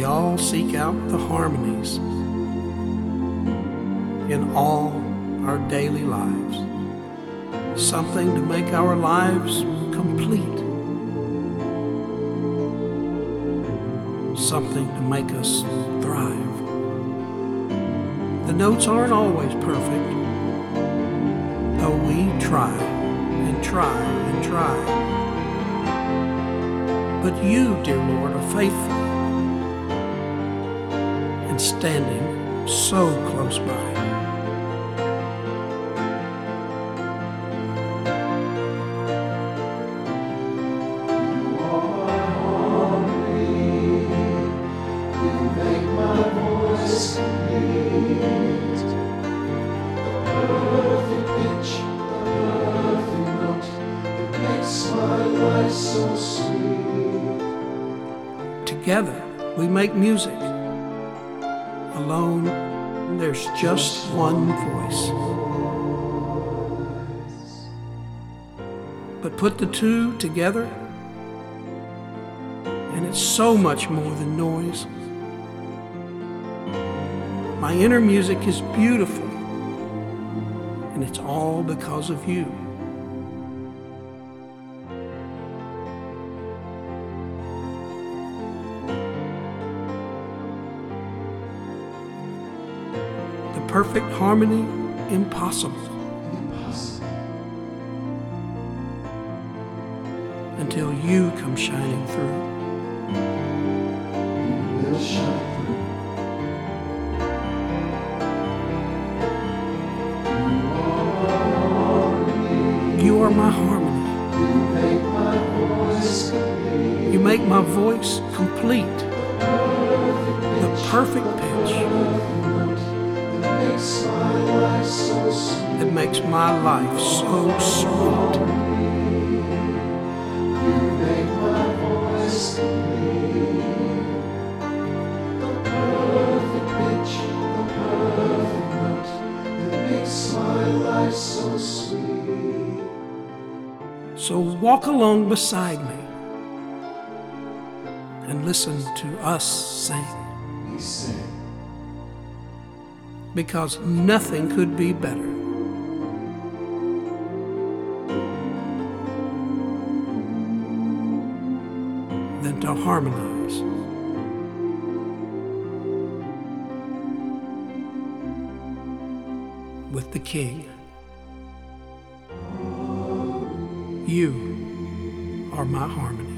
all seek out the harmonies in all our daily lives. Something to make our lives complete. Something to make us thrive. The notes aren't always perfect, though we try and try and try. But you, dear Lord, are faithful and standing so close by. Together, we make music. Alone, there's just one voice. But put the two together, and it's so much more than noise. My inner music is beautiful, and it's all because of you. Perfect harmony, impossible until you come shining through. You will shine. You are my harmony. You make my voice complete. The perfect pitch that makes my life so sweet. So walk along beside me and listen to us sing We sing. Because nothing could be better. Than to harmonize with the King. You are my harmony.